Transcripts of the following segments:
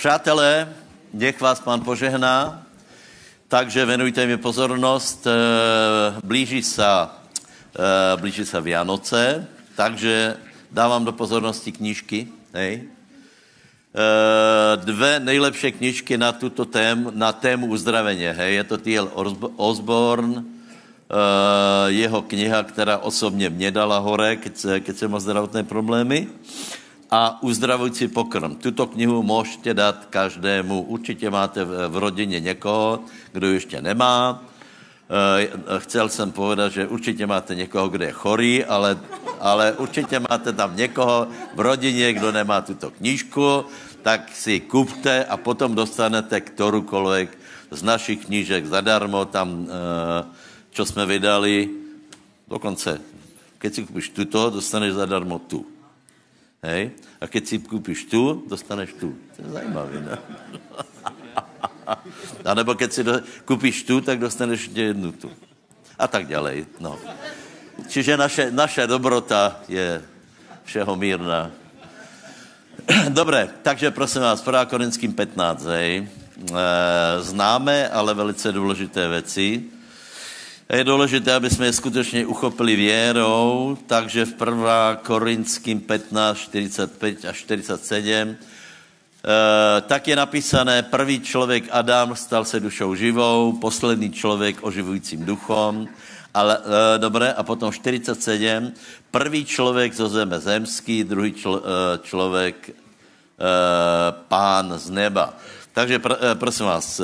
Přátelé, nech vás pán požehná, takže venujte mi pozornost. Eh, blíží se, eh, blíží se Vianoce, takže dávám do pozornosti knížky. Hej. Eh, dve nejlepší knižky na tuto tém, na tému uzdravení. Hej. Je to T.L. Osborne, jeho kniha, která osobně mě dala hore, keď, keď jsem mal zdravotné problémy a uzdravující pokrm. Tuto knihu můžete dát každému. Určitě máte v rodině někoho, kdo ještě nemá. Eh, chcel jsem povedat, že určitě máte někoho, kdo je chorý, ale, ale určitě máte tam někoho v rodině, kdo nemá tuto knížku, tak si kupte a potom dostanete kteroukoliv z našich knížek zadarmo, tam, co eh, jsme vydali, dokonce, keď si kupíš tuto, dostaneš zadarmo tu. Hej? A keď si koupíš tu, dostaneš tu. To je zajímavé, ne? A nebo keď si do, koupíš tu, tak dostaneš jednu tu. A tak ďalej. No. Čiže naše, naše dobrota je všeho mírna. Dobré, takže prosím vás, 1. Korinským 15. Hej. E, známe, ale velice důležité věci. Je důležité, aby jsme je skutečně uchopili věrou, takže v 1. Korinským 15, 45 a 47 e, tak je napísané, prvý člověk Adam stal se dušou živou, poslední člověk oživujícím duchom, ale e, dobré, a potom 47, prvý člověk zo zeme zemský, druhý člo, e, člověk e, pán z neba. Takže pr, eh, prosím vás,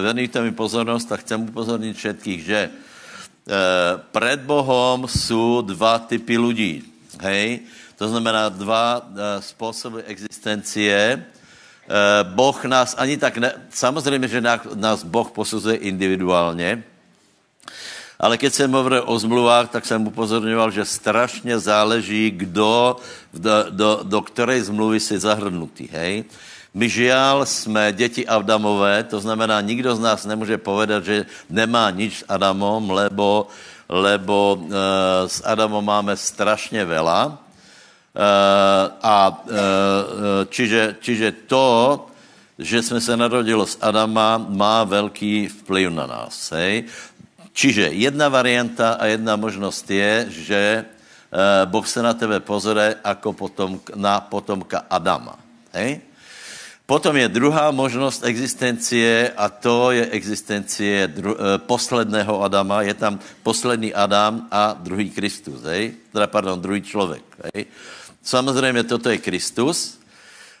venujte mi pozornost a chcem upozornit všetkých, že před Bohom jsou dva typy lidí. Hej? To znamená dva způsoby existencie. Boh nás ani tak ne... Samozřejmě, že nás Boh posuzuje individuálně, ale keď jsem mluvil o zmluvách, tak jsem upozorňoval, že strašně záleží, kdo do, do, do které zmluvy si zahrnutý. Hej? My žial jsme děti Adamové, to znamená, nikdo z nás nemůže povedat, že nemá nič s Adamom, lebo, lebo e, s Adamom máme strašně vela. E, a e, čiže, čiže to, že jsme se narodili z Adama, má velký vplyv na nás. Hej? Čiže jedna varianta a jedna možnost je, že Boh se na tebe pozore jako potom, na potomka Adama. Hej? Potom je druhá možnost existencie a to je existencie dru, eh, posledného Adama. Je tam poslední Adam a druhý Kristus, hej? Teda, pardon, druhý člověk. Hej? Samozřejmě toto je Kristus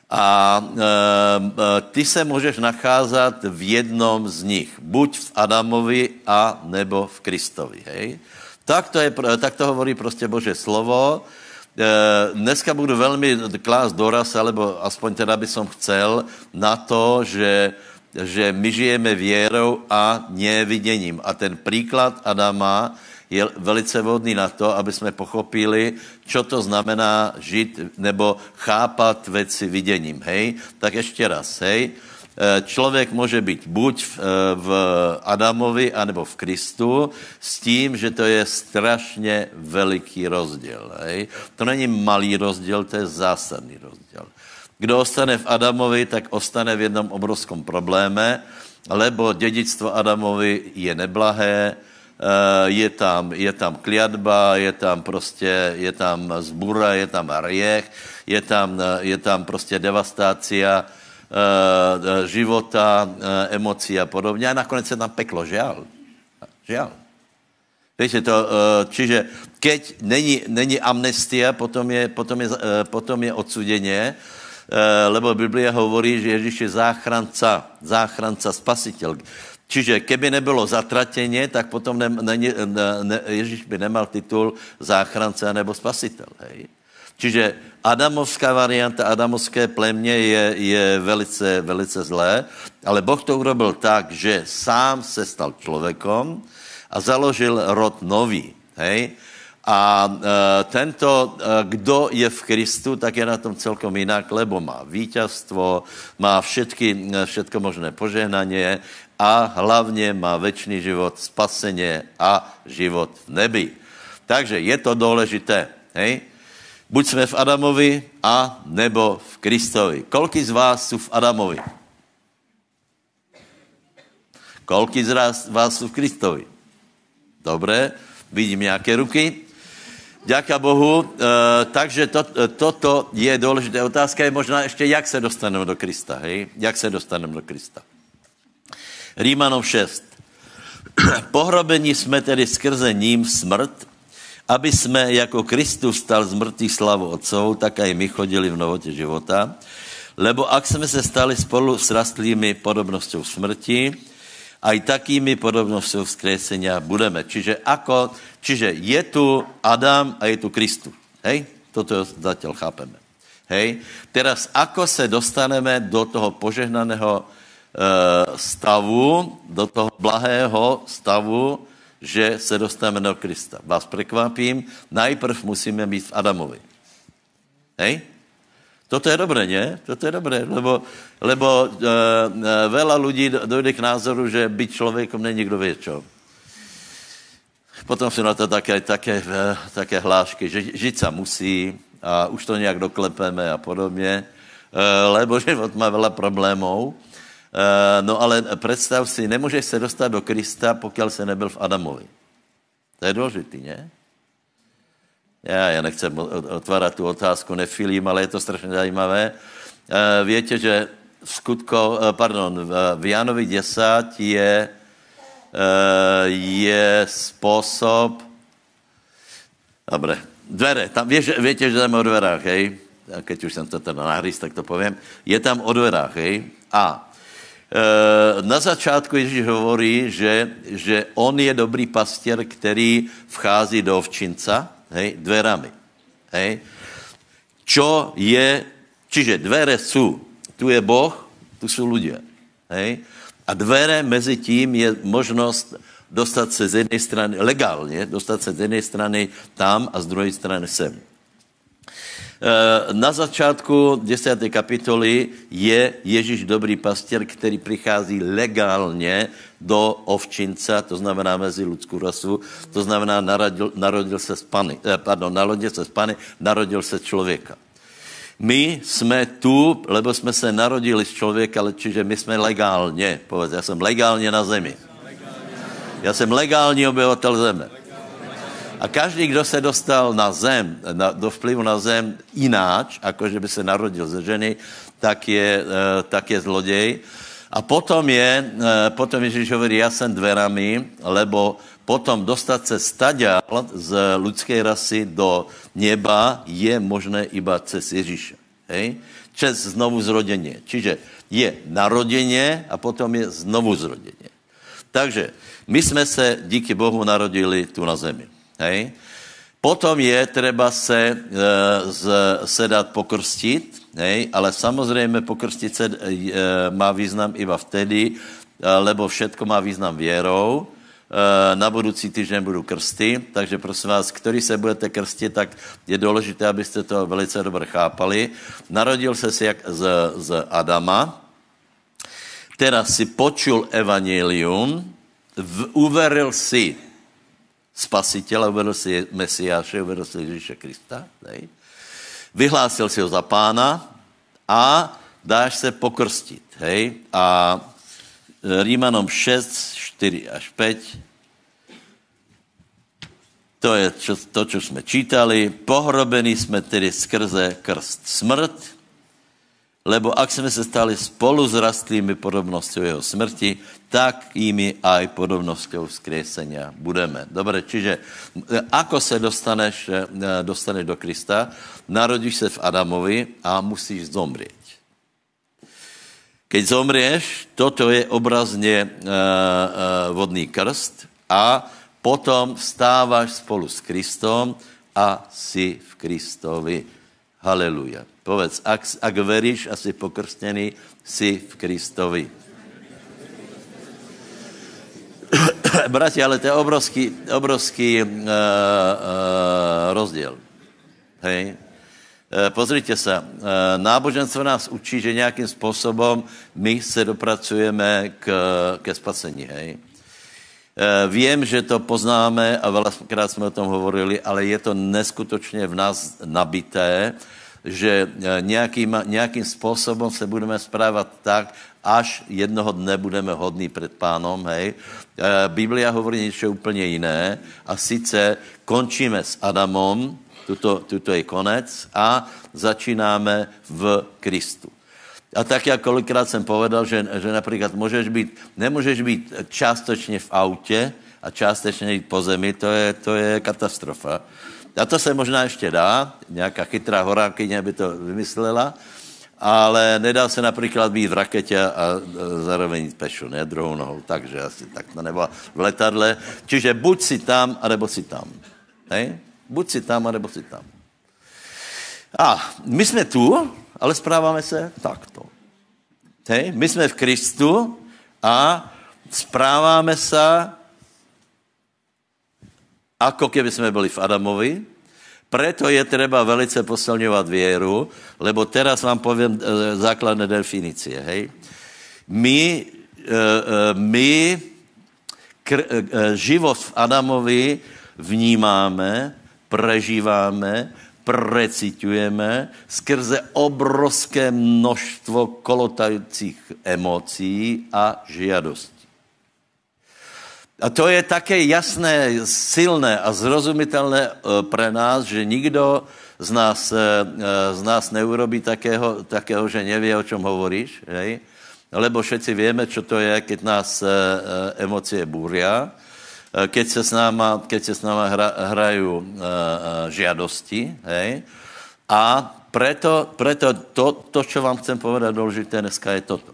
a e, ty se můžeš nacházet v jednom z nich. Buď v Adamovi a nebo v Kristovi, hej? Tak to, je, tak to hovorí prostě Bože slovo dneska budu velmi klást doraz, alebo aspoň teda by som chcel, na to, že, že my žijeme věrou a neviděním. A ten příklad Adama je velice vhodný na to, aby jsme pochopili, co to znamená žít nebo chápat věci viděním. Hej? Tak ještě raz, hej? Eh, člověk může být buď v, eh, v Adamovi, anebo v Kristu, s tím, že to je strašně veliký rozdíl. Hej? To není malý rozdíl, to je zásadný rozdíl. Kdo ostane v Adamovi, tak ostane v jednom obrovském probléme, lebo dědictvo Adamovi je neblahé, eh, je tam, je tam kliatba, je tam prostě, je tam zbura, je tam riech, je tam, je tam prostě devastácia, života, eh, emocí a podobně. A nakonec se tam peklo, žal. Žal. Víte to, eh, čiže keď není, není amnestia, potom je, potom je, potom je odsuděně, lebo Biblia hovorí, že Ježíš je záchranca, záchranca, spasitel. Čiže keby nebylo zatratěně, tak potom ne, ne, ne, Ježíš by nemal titul záchrance nebo spasitel. Hej? Čiže adamovská varianta, adamovské plemně je, je velice, velice zlé, ale Boh to urobil tak, že sám se stal člověkom a založil rod nový. Hej? A e, tento, e, kdo je v Kristu, tak je na tom celkom jinak, lebo má vítězstvo, má všetky, všetko možné požehnaně a hlavně má večný život, spaseně a život v nebi. Takže je to důležité. Hej? Buď jsme v Adamovi a nebo v Kristovi. Kolky z vás jsou v Adamovi? Kolky z vás jsou v Kristovi? Dobré, vidím nějaké ruky. Děka Bohu. E, takže to, toto je důležitá otázka. Je možná ještě, jak se dostaneme do Krista. Hej? Jak se dostaneme do Krista. Rímanov 6. Pohrobení jsme tedy skrze ním smrt, aby jsme jako Kristus stal z mrtvých slavu Otcov, tak i my chodili v novotě života. Lebo ak jsme se stali spolu s rastlými podobností smrti, a i takými podobností vzkresenia budeme. Čiže, ako, čiže je tu Adam a je tu Kristus. Hej? Toto zatiaľ chápeme. Hej? Teraz, ako se dostaneme do toho požehnaného Eh, stavu, do toho blahého stavu, že se dostaneme do Krista. Vás překvapím, najprv musíme být v Adamovi. Hej? Toto je dobré, ne? Toto je dobré, lebo, lebo uh, uh, veľa lidí dojde k názoru, že být člověkom není kdo čo. Potom jsou na to také, také, uh, také hlášky, že žít se musí a už to nějak doklepeme a podobně, uh, lebo život má veľa problémů Eh, no ale představ si, nemůžeš se dostat do Krista, pokud se nebyl v Adamovi. To je důležitý, ne? Já, já nechcem otvárat tu otázku, nefilím, ale je to strašně zajímavé. Eh, víte, že v skutko, eh, pardon, v Jánovi 10 je, je způsob, dobré, dvere, tam víš, víte, že tam o dverách, hej? A keď už jsem to teda nahrýs, tak to povím. Je tam o dverách, hej? A Eh, na začátku Ježíš hovorí, že, že on je dobrý pastěr, který vchází do ovčinca, hej, dverami. Hej. Čo je, čiže dvere jsou, tu je Boh, tu jsou lidé. Hej. A dvere mezi tím je možnost dostat se z jedné strany, legálně, dostat se z jedné strany tam a z druhé strany sem. Eh, na začátku 10. kapitoly je Ježíš dobrý pastěr, který přichází legálně do ovčinca, to znamená mezi lidskou rasu, to znamená narodil, narodil se z pany, eh, pardon, narodil se z pany, narodil se člověka. My jsme tu, lebo jsme se narodili z člověka, ale čiže my jsme legálně, povedz, já jsem legálně na zemi. Já jsem legální obyvatel zeme. A každý, kdo se dostal na zem, na, do vplyvu na zem jináč, jako že by se narodil ze ženy, tak je, eh, tak je zloděj. A potom je, eh, potom Ježíš hovorí, já jsem dverami, lebo potom dostat se staďal z lidské rasy do neba je možné iba cez Ježíše. Hej? Čes znovu zrodeně. Čiže je narodeně a potom je znovu zrodeně. Takže my jsme se díky Bohu narodili tu na zemi. Hej? Potom je třeba se, e, z, se dát pokrstit, hej? ale samozřejmě pokrstit se e, má význam iba vtedy, e, lebo všetko má význam věrou. Na budoucí týden budu krsty, takže prosím vás, který se budete krstit, tak je důležité, abyste to velice dobře chápali. Narodil se si jak z, z Adama, teraz si počul evangelium, v, uveril si spasitele, uvedl si Mesiáše, uvedl si Ježíše Krista, nej? vyhlásil si ho za pána a dáš se pokrstit, hej? A Rímanom 6, 4 až 5, to je čo, to, co jsme čítali. Pohrobení jsme tedy skrze krst smrt, lebo ak jsme se stali spolu s rastlými podobností jeho smrti, tak jimi aj podobností vzkriesenia budeme. Dobre, čiže e, ako se dostaneš, e, dostaneš do Krista? Narodíš se v Adamovi a musíš zomrieť. Keď zomrieš, toto je obrazně uh, vodný krst a potom vstáváš spolu s Kristom a si v Kristovi. Haleluja. Povedz, ak, ak veríš a jsi pokrstený, jsi v Kristovi. Bratě, ale to je obrovský, obrovský uh, uh, rozdíl. Hej? Uh, pozrite se, náboženstvo nás učí, že nějakým způsobem my se dopracujeme k, ke spasení. Hej? Vím, že to poznáme a velakrát jsme o tom hovorili, ale je to neskutočně v nás nabité, že nějakým, nějakým způsobem se budeme správat tak, až jednoho dne budeme hodní před pánom, hej. Biblia hovorí něco úplně jiné a sice končíme s Adamom, tuto, tuto je konec a začínáme v Kristu. A tak, jak kolikrát jsem povedal, že, že například můžeš být, nemůžeš být částečně v autě a částečně jít po zemi, to je, to je katastrofa. A to se možná ještě dá, nějaká chytrá horákyně by to vymyslela, ale nedá se například být v raketě a zároveň jít pešu, ne, druhou nohou, takže asi tak, to nebo v letadle. Čiže buď si tam, anebo si tam. Hej? Buď si tam, anebo si tam. A my jsme tu, ale správáme se takto. Hej? My jsme v Kristu a správáme se ako keby jsme byli v Adamovi, preto je třeba velice posilňovat věru, lebo teraz vám povím e, základné definice. Hej? My, e, e, my kr, život v Adamovi vnímáme, prežíváme precitujeme skrze obrovské množstvo kolotajících emocí a žiadostí. A to je také jasné, silné a zrozumitelné eh, pre nás, že nikdo z nás, eh, z nás neurobí takého, takého, že neví, o čem hovoríš, hej? lebo všetci víme, čo to je, keď nás eh, emocie búria keď se s náma, keď se s náma hra, hrají žiadosti, hej, a preto, preto to, to, čo vám chcem povedat důležité dneska je toto.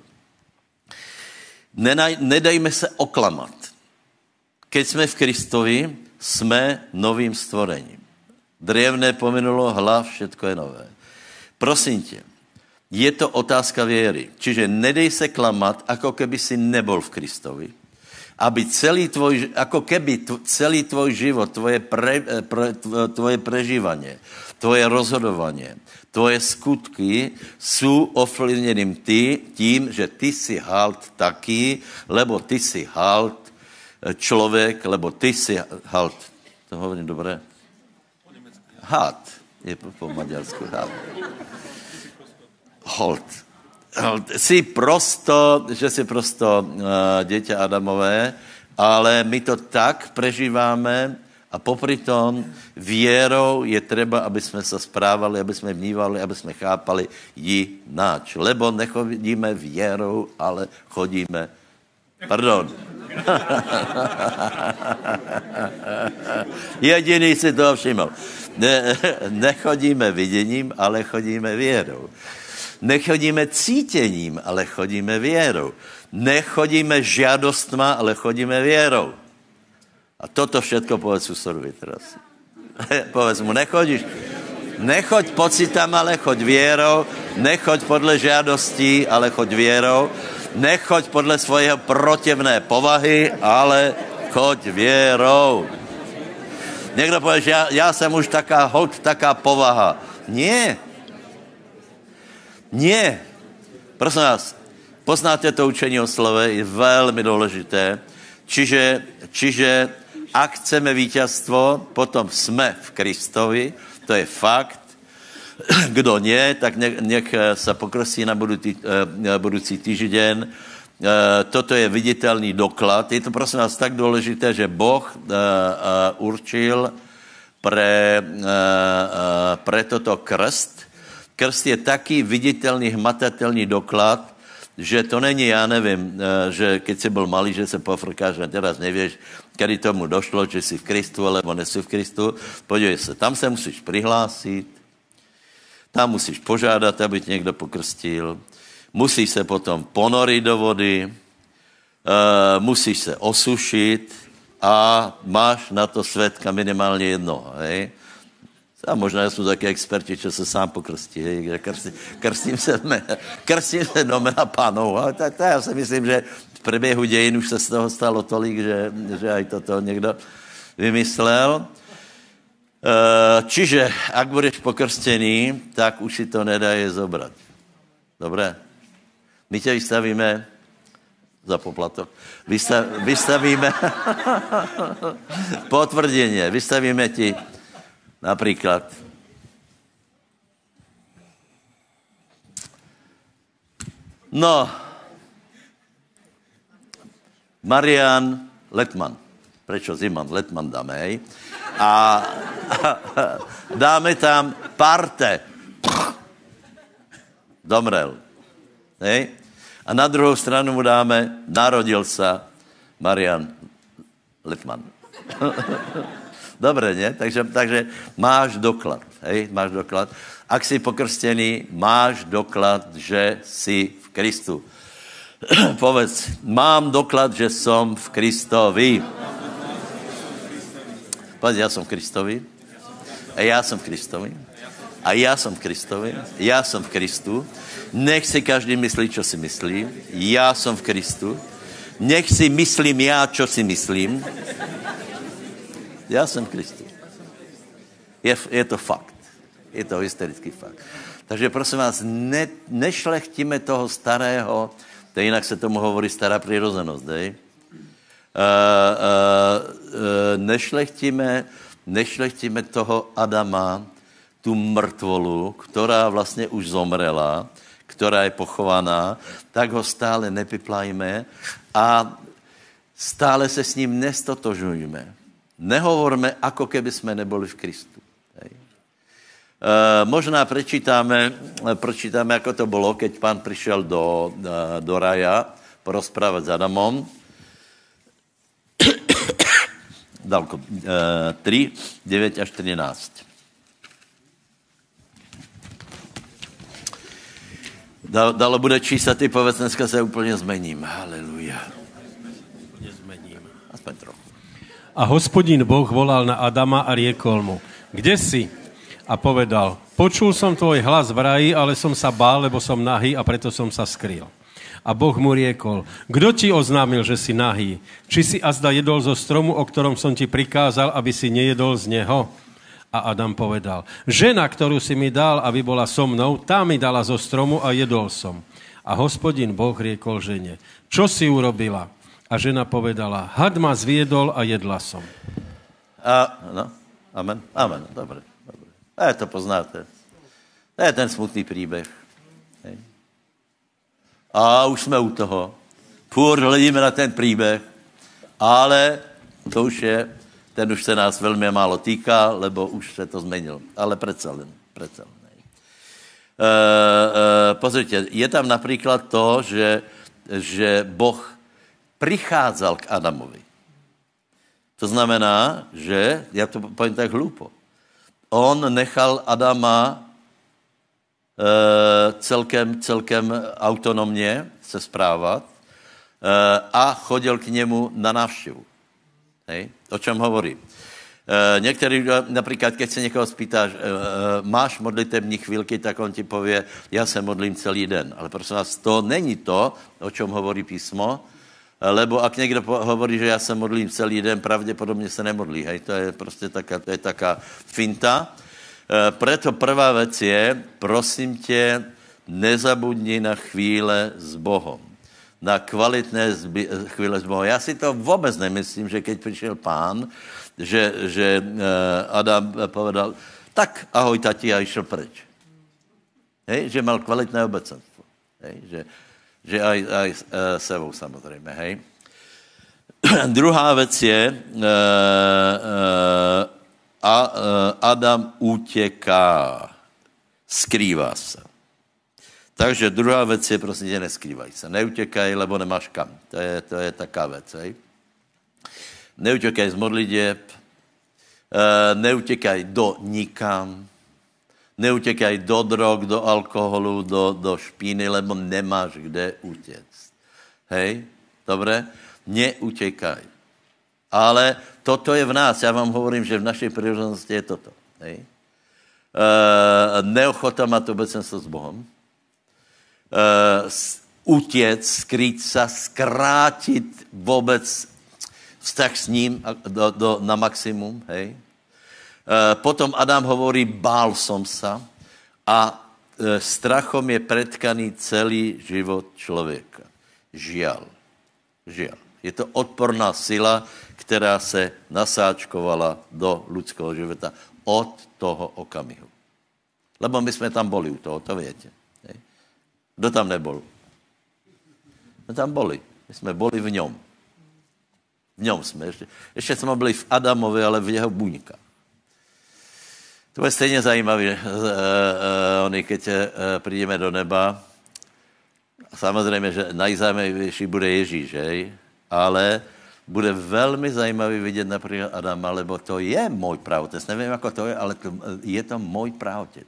Nenaj, nedejme se oklamat. Keď jsme v Kristovi, jsme novým stvorením. Drevné pominulo, hlav, všetko je nové. Prosím tě, je to otázka věry. Čiže nedej se klamat, jako keby si nebol v Kristovi aby celý tvoj, jako keby celý tvoj život, tvoje, pre, eh, pre, tvoje prežívanie, tvoje rozhodovanie, tvoje skutky jsou ovlivněným ty, tím, že ty si halt taký, lebo ty si halt člověk, lebo ty si halt. To hovorím dobré? Halt. Je po, po maďarsku halt. Halt jsi prosto, že jsi prosto uh, dítě Adamové, ale my to tak prežíváme a popri tom věrou je třeba, aby jsme se správali, aby jsme vnívali, aby jsme chápali ji náč. Lebo nechodíme věrou, ale chodíme, pardon, Jediný si to všiml. Ne, nechodíme viděním, ale chodíme věrou. Nechodíme cítěním, ale chodíme věrou. Nechodíme žádostma, ale chodíme věrou. A toto všetko povedz susorovi teraz. povedz mu, nechodíš, nechoď pocitam, ale choď věrou, nechoď podle žádostí, ale choď věrou, nechoď podle svého protivné povahy, ale choď věrou. Někdo pově, že já, já jsem už taká hod, taká povaha. Nie, ne. Prosím vás, poznáte to učení o slove, je velmi důležité. Čiže, čiže ak chceme vítězstvo, potom jsme v Kristovi, to je fakt. Kdo ne, tak nech, nech se pokrosí na budoucí, eh, budoucí týždeň. Eh, toto je viditelný doklad. Je to prosím vás tak důležité, že Boh eh, určil pre, pre toto krst, Krst je taký viditelný, hmatatelný doklad, že to není, já nevím, že keď jsi byl malý, že se pofrkáš a teraz nevíš, kdy tomu došlo, že jsi v Kristu, alebo nesi v Kristu. Podívej se, tam se musíš přihlásit, tam musíš požádat, aby tě někdo pokrstil, musíš se potom ponorit do vody, uh, musíš se osušit a máš na to světka minimálně jednoho. Hej? A možná jsem taky experti, že se sám pokrstí, hej, krstím, krstím se, krstím se do mena pánov. A to, to, já si myslím, že v průběhu dějin už se z toho stalo tolik, že, že aj toto někdo vymyslel. E, čiže, ak budeš pokrstený, tak už si to nedá je zobrat. Dobré? My tě vystavíme za poplatok. Vystav, vystavíme potvrdenie, vystavíme ti například No, Marian Letman. Prečo Ziman? Letman dáme, hej? A, dáme tam parte. Domrel. Hej? A na druhou stranu mu dáme, narodil se Marian Letman. Dobre, ne? Takže, takže máš doklad. Hej? Máš doklad. Ak jsi pokrstený, máš doklad, že jsi v Kristu. Povedz, mám doklad, že som v Kristovi. Povedz, já jsem Kristovi. A já jsem v Kristovi. A já jsem v Kristovi. Já jsem v Kristu. Nech si každý myslí, čo si myslí. Já jsem v Kristu. Nech si myslím já, čo si myslím. Já jsem v Kristu. Je, je to fakt. Je to historický fakt. Takže prosím vás, ne, nešlechtíme toho starého, to jinak se tomu hovorí stará přirozenost, dej? Uh, uh, uh, nešlechtíme, nešlechtíme toho Adama, tu mrtvolu, která vlastně už zomrela, která je pochovaná, tak ho stále nepiplajme a stále se s ním nestotožujeme. Nehovorme, ako keby jsme neboli v Kristu. Eh, možná prečítáme, prečítáme, ako to bylo, keď pán přišel do, eh, do raja porozprávat s Adamom. Dalko, 3, 9 až 13. Dalo bude číst a ty povedz, dneska se úplně zmením. Haleluja. Úplně zmením. Aspoň trochu. A hospodin Boh volal na Adama a riekol mu, kde si? a povedal, počul som tvoj hlas v raji, ale som sa bál, lebo som nahý a preto som sa skrýl. A Boh mu riekol, kdo ti oznámil, že si nahý? Či si azda jedol zo stromu, o ktorom som ti prikázal, aby si nejedol z neho? A Adam povedal, žena, ktorú si mi dal, aby bola so mnou, tá mi dala zo stromu a jedol som. A hospodin Boh riekol žene, čo si urobila? A žena povedala, had ma zviedol a jedla som. A, no, amen, amen, dobre. A to poznáte. To je ten smutný příběh. A už jsme u toho. Furt hledíme na ten příběh, ale to už je, ten už se nás velmi málo týká, lebo už se to změnil. Ale přece jen, přece jen. Uh, uh, pozrite, je tam například to, že, že Boh přicházel k Adamovi. To znamená, že, já to povím tak hlupo, on nechal Adama e, celkem, celkem autonomně se správat e, a chodil k němu na návštěvu. Hej? O čem hovorí? E, některý, například, když se někoho spýtáš, máš modlitební chvílky, tak on ti pově, já se modlím celý den. Ale prosím vás, to není to, o čem hovorí písmo, lebo ak někdo hovorí, že já se modlím celý den, pravděpodobně se nemodlí. Hej? To je prostě taká, to je taká finta. E, preto prvá věc je, prosím tě, nezabudni na chvíle s Bohem. Na kvalitné chvíle s Bohem. Já si to vůbec nemyslím, že keď přišel pán, že, že e, Adam povedal, tak ahoj tati a išel preč. Hej? Že mal kvalitné obecenstvo. Hej? Že, že aj, aj sebou samozřejmě, hej. Druhá věc je, uh, uh, a, uh, Adam utěká, skrývá se. Takže druhá věc je, prosím tě, neskrývaj se. Neutěkaj, lebo nemáš kam. To je, to je taká věc, hej. Neutěkaj z modliteb, uh, neutěkaj do nikam, Neutěkaj do drog, do alkoholu, do, do špíny, lebo nemáš kde utěct. Hej? Dobré? Neutěkaj. Ale toto je v nás. Já vám hovorím, že v naší přirozenosti je toto. Hej? Uh, neochota mít obecenstvo s Bohem. Uh, utěc, skrýt se, zkrátit vůbec vztah s ním do, do, na maximum. Hej? Eh, potom Adam hovorí, bál som sa a eh, strachom je pretkaný celý život člověka. Žial. Žiaľ. Je to odporná sila, která se nasáčkovala do lidského života od toho okamihu. Lebo my jsme tam boli u toho, to větě. Kdo tam nebol? My tam boli. My jsme boli v něm. V něm jsme. Ještě, ještě jsme byli v Adamovi, ale v jeho buňkách. To je stejně zajímavé, uh, uh, oni, keď uh, přijdeme do neba, samozřejmě, že nejzajímavější bude Ježíš, že? ale bude velmi zajímavý vidět například Adama, lebo to je můj pravotec. Nevím, jako to je, ale to, je to můj pravotec.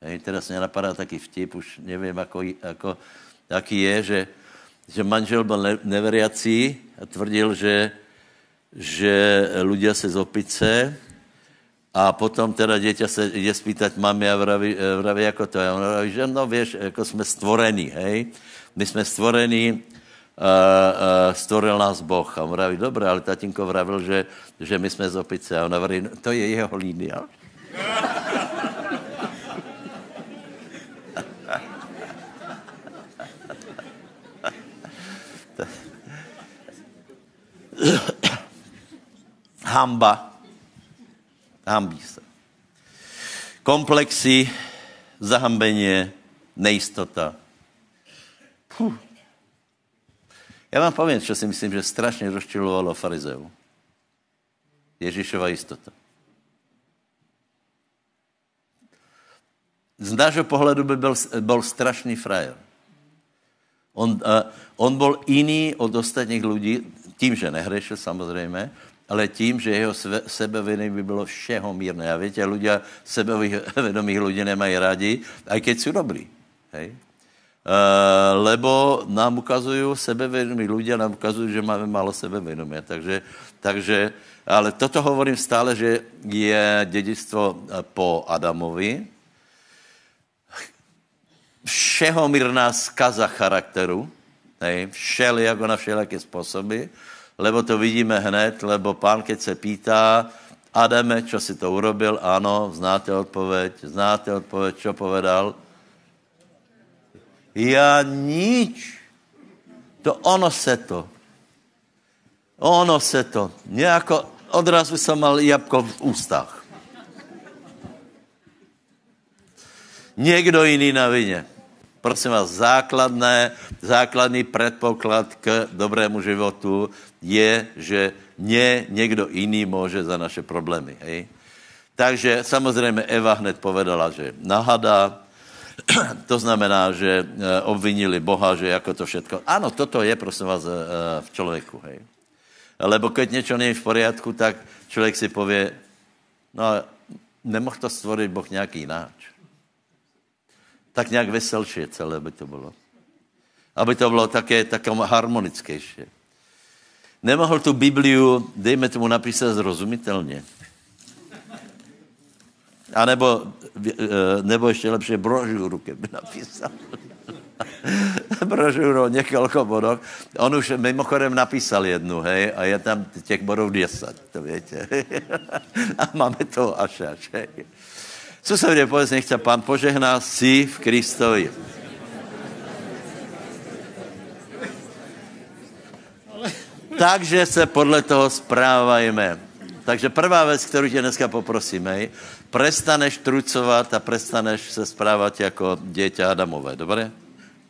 Hej, teraz mě napadá taky vtip, už nevím, jako, jako, jaký je, že, že manžel byl neveriací a tvrdil, že, že ľudia se z opice a potom teda dieťa se jde spýtať mami a vraví, vraví jako to je. On vraví, že no vieš, jako jsme stvorení, hej. My jsme stvorení, stvoril nás Boh. A on vraví, dobré, ale tatínko vravil, že, že my jsme z opice. A on vraví, no, to je jeho línia. Hamba. Hambí se. Komplexy, zahambeně, nejistota. Puh. Já vám povím, co si myslím, že strašně rozčilovalo farizeu. Ježíšova jistota. Z nášho pohledu by byl, byl strašný frajer. On, uh, on byl jiný od ostatních lidí, tím, že nehrešil samozřejmě, ale tím, že jeho sebevědomí by bylo všeho mírné. A víte, ľudia sebevědomých lidí nemají rádi, i keď jsou dobrý. Hej? Uh, lebo nám ukazují sebevědomí ľudia, nám ukazují, že máme málo sebevědomí. Takže, takže, ale toto hovorím stále, že je dědictvo po Adamovi, všehomírná skaza charakteru, hej, všelijako na všelijaké způsoby, lebo to vidíme hned, lebo pán, keď se pýtá, Adame, čo si to urobil? Ano, znáte odpověď, znáte odpověď, čo povedal? Já nič. To ono se to. Ono se to. Nějako, odrazu jsem mal jabko v ústách. Někdo jiný na vině. Prosím vás, základné, základný předpoklad k dobrému životu je, že ne někdo jiný může za naše problémy. Hej? Takže samozřejmě Eva hned povedala, že nahada, to znamená, že eh, obvinili Boha, že jako to všetko. Ano, toto je, prosím vás, eh, v člověku. Hej? Lebo keď něco není v poriadku, tak člověk si pově, no nemohl to stvořit Boh nějaký jináč. Tak nějak veselšie celé by to bylo. Aby to bylo také, také harmonickější. Nemohl tu Bibliu, dejme tomu, napísat zrozumitelně. A nebo, eh, nebo ještě lepší brožuru, keby napísal. brožuru několik bodů. On už mimochodem napísal jednu, hej, a je tam těch bodů deset, to víte. a máme to až až, hej. Co se mě povedz, nechce pán požehná si v Kristovi. Takže se podle toho správajme. Takže prvá věc, kterou tě dneska poprosíme, prestaneš trucovat a prestaneš se správat jako děťa Adamové. Dobré?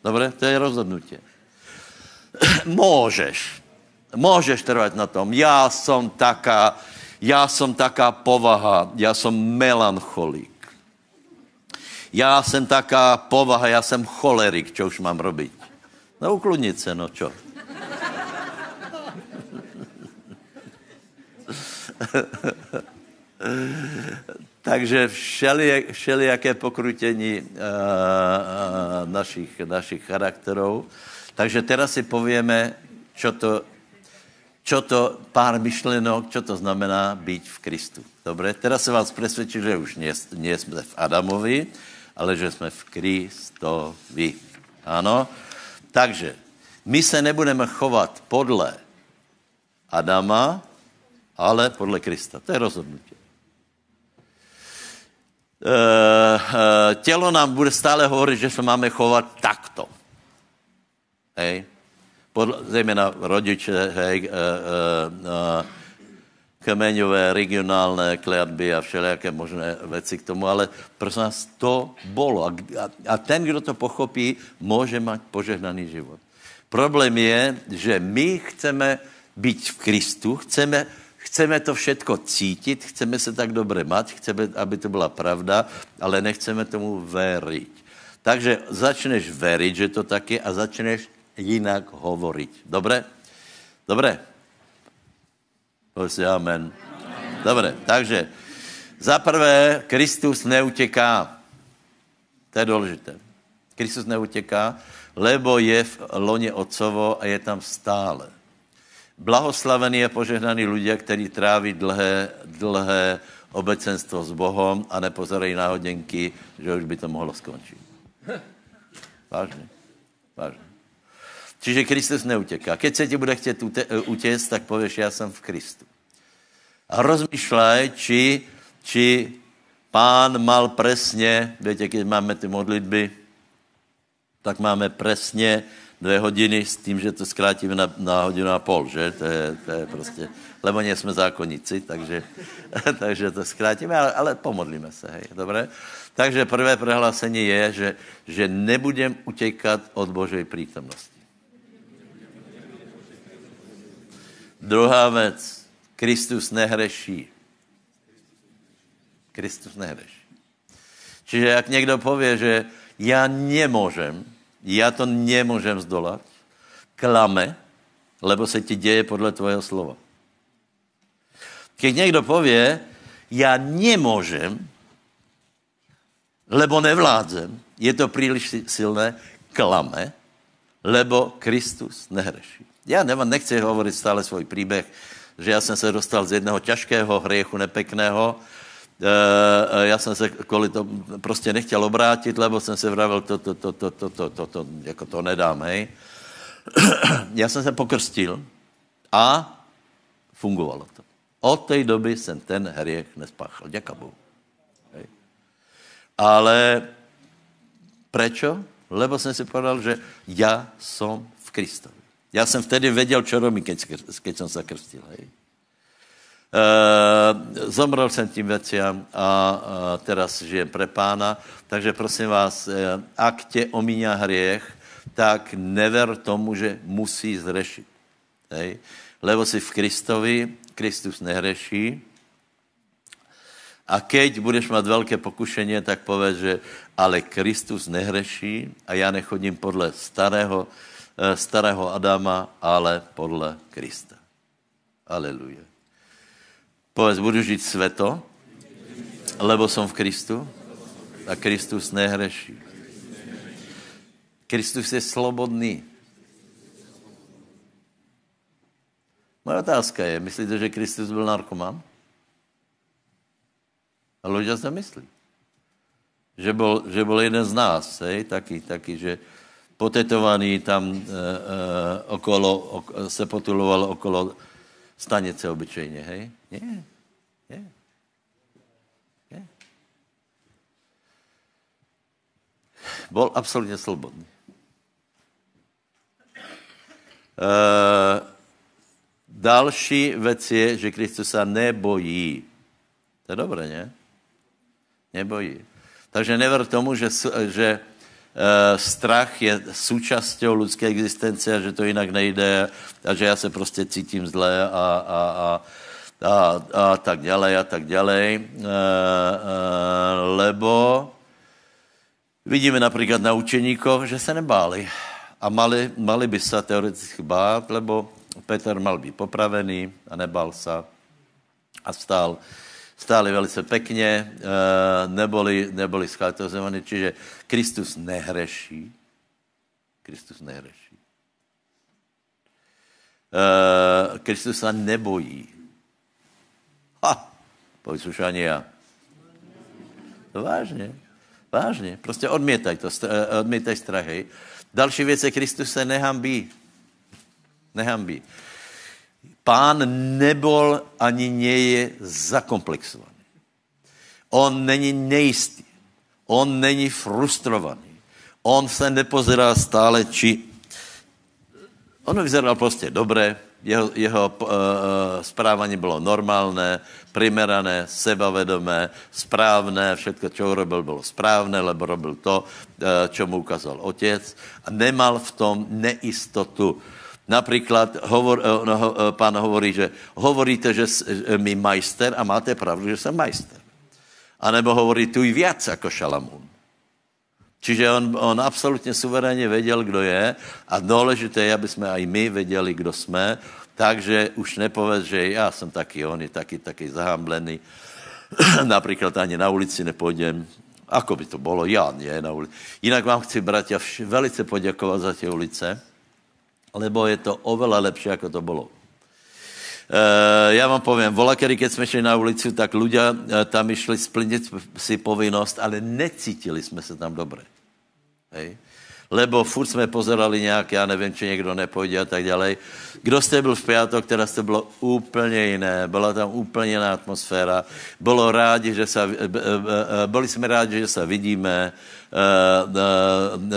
Dobré? To je rozhodnutí. Můžeš. Můžeš trvat na tom. Já jsem taká, já jsem taká povaha, já jsem melancholik. Já jsem taká povaha, já jsem cholerik, čo už mám robiť? No ukludnit se, no čo? Takže všeli, všelijaké pokrutění uh, uh, našich, našich charakterů. Takže teraz si povíme, čo to, čo to pár myšlenok, čo to znamená být v Kristu. Dobře? Teraz se vás přesvědčím, že už nie jsme v Adamovi, ale že jsme v Kristovi. Ano? Takže my se nebudeme chovat podle Adama, ale podle Krista. To je rozhodnutí. E, e, tělo nám bude stále hovorit, že se máme chovat takto. Hej? podle, zejména rodiče, hej, e, e, e, kmeňové, regionálné kladby a všelijaké možné věci k tomu, ale prosím nás, to bolo. A, a ten, kdo to pochopí, může mít požehnaný život. Problém je, že my chceme být v Kristu, chceme, chceme to všetko cítit, chceme se tak dobře mať, chceme, aby to byla pravda, ale nechceme tomu veriť. Takže začneš veriť, že to tak je a začneš jinak hovoriť. Dobré? Dobré? Prosím, amen. Dobré, takže za prvé, Kristus neutěká. To je důležité. Kristus neutěká, lebo je v loně Otcovo a je tam stále. Blahoslavený a požehnaný ľudia, kteří tráví dlhé, dlhé obecenstvo s Bohem a nepozerají na hodinky, že už by to mohlo skončit. Vážně. Vážně. Čiže Kristus neutěká. Keď se ti bude chtět utěct, tak pověš, já jsem v Kristu. A rozmýšlej, či, či pán mal presně, víte, když máme ty modlitby, tak máme presně dvě hodiny s tím, že to zkrátíme na, na hodinu a pol, že? To je, to je prostě, lebo jsme zákonníci, takže, takže to zkrátíme, ale, ale pomodlíme se, hej, dobré? Takže prvé prohlášení je, že, že nebudem utěkat od Božej přítomnosti. Druhá věc, Kristus nehreší. Kristus nehreší. Čiže jak někdo pově, že já nemůžem, já to nemůžem zdolat, klame, lebo se ti děje podle tvojho slova. Když někdo pově, já nemůžem, lebo nevládzem, je to příliš silné, klame, lebo Kristus nehreší. Já nemám, nechci hovorit stále svůj příběh, že já jsem se dostal z jednoho těžkého hriechu nepekného, já jsem se kvůli to prostě nechtěl obrátit, lebo jsem se vravil, to, to, to, to, to, to, to, to, jako to nedám, hej. Já jsem se pokrstil a fungovalo to. Od té doby jsem ten hriech nespáchal. Děka Bohu. Hej. Ale prečo? Lebo jsem si povedal, že já jsem v Kristovi. Já jsem vtedy věděl, čo robím, keď, keď jsem se krstil. Hej. E, zomrel jsem tím věciam a, a teraz žijem pre pána. Takže prosím vás, e, ak tě omíňa hriech, tak never tomu, že musí zrešit. Hej. Lebo si v Kristovi, Kristus nehreší. A keď budeš mít velké pokušení, tak povedz, že ale Kristus nehreší a já nechodím podle starého, Eh, starého Adama, ale podle Krista. Aleluja. Povedz, budu žít sveto, lebo jsem v Kristu a Kristus nehreší. Kristus je slobodný. Moje otázka je, myslíte, že Kristus byl narkoman? A lidé se myslí. Že byl, že byl jeden z nás, hej, taky, taky, že, potetovaný tam e, e, okolo, ok, se potuloval okolo stanice obyčejně, hej? Nie, nie, nie. Byl absolutně slobodný. E, další věc je, že Kristus se nebojí. To je dobré, ne? Nebojí. Takže never tomu, že, že strach je součástí lidské existence a že to jinak nejde a že já se prostě cítím zle a, a, a, a, a tak dále a tak dále. E, e, lebo vidíme například na učeníkov, že se nebáli a mali, mali by se teoreticky bát, lebo Petr mal být popravený a nebal se a stál stáli velice pekně, eh, neboli, neboli schatozovaní, čiže Kristus nehreší. Kristus nehreší. Eh, Kristus se nebojí. Ha, povedz už ani já. Vážně, vážně. Prostě odmětaj to, eh, odmětaj strachy. Další věc je, Kristus se nehambí. Nehambí. Pán nebol ani nie je zakomplexovaný. On není nejistý. On není frustrovaný. On se nepozerá stále, či On vyzeral prostě dobré, jeho, jeho uh, správání bylo normálné, primerané, sebavedomé, správné, všechno, čo robil, bylo správné, lebo robil to, uh, čo mu ukázal otec a nemal v tom neistotu. Například hovor, uh, no, uh, pán hovorí, že hovoríte, že mi majster a máte pravdu, že jsem majster. A nebo hovorí tu i viac jako Šalamún. Čiže on, on absolutně suverénně věděl, kdo je a důležité je, aby jsme aj my věděli, kdo jsme, takže už nepověd, že já jsem taky, on je taky, taky zahamblený. Například ani na ulici nepůjdem. Ako by to bylo? Já nie na ulici. Jinak vám chci, bratia, velice poděkovat za ty ulice, lebo je to oveľa lepší, jako to bylo. Uh, já vám povím, vola, kedy, keď jsme šli na ulici, tak ľudia uh, tam išli splnit si povinnost, ale necítili jsme se tam dobře. Hej? Lebo furt jsme pozerali nějak, já nevím, či někdo nepojde a tak dále. Kdo jste byl v pátek, teda jste bylo úplně jiné, byla tam úplně jiná atmosféra. Bylo rádi, že se, byli jsme rádi, že se vidíme,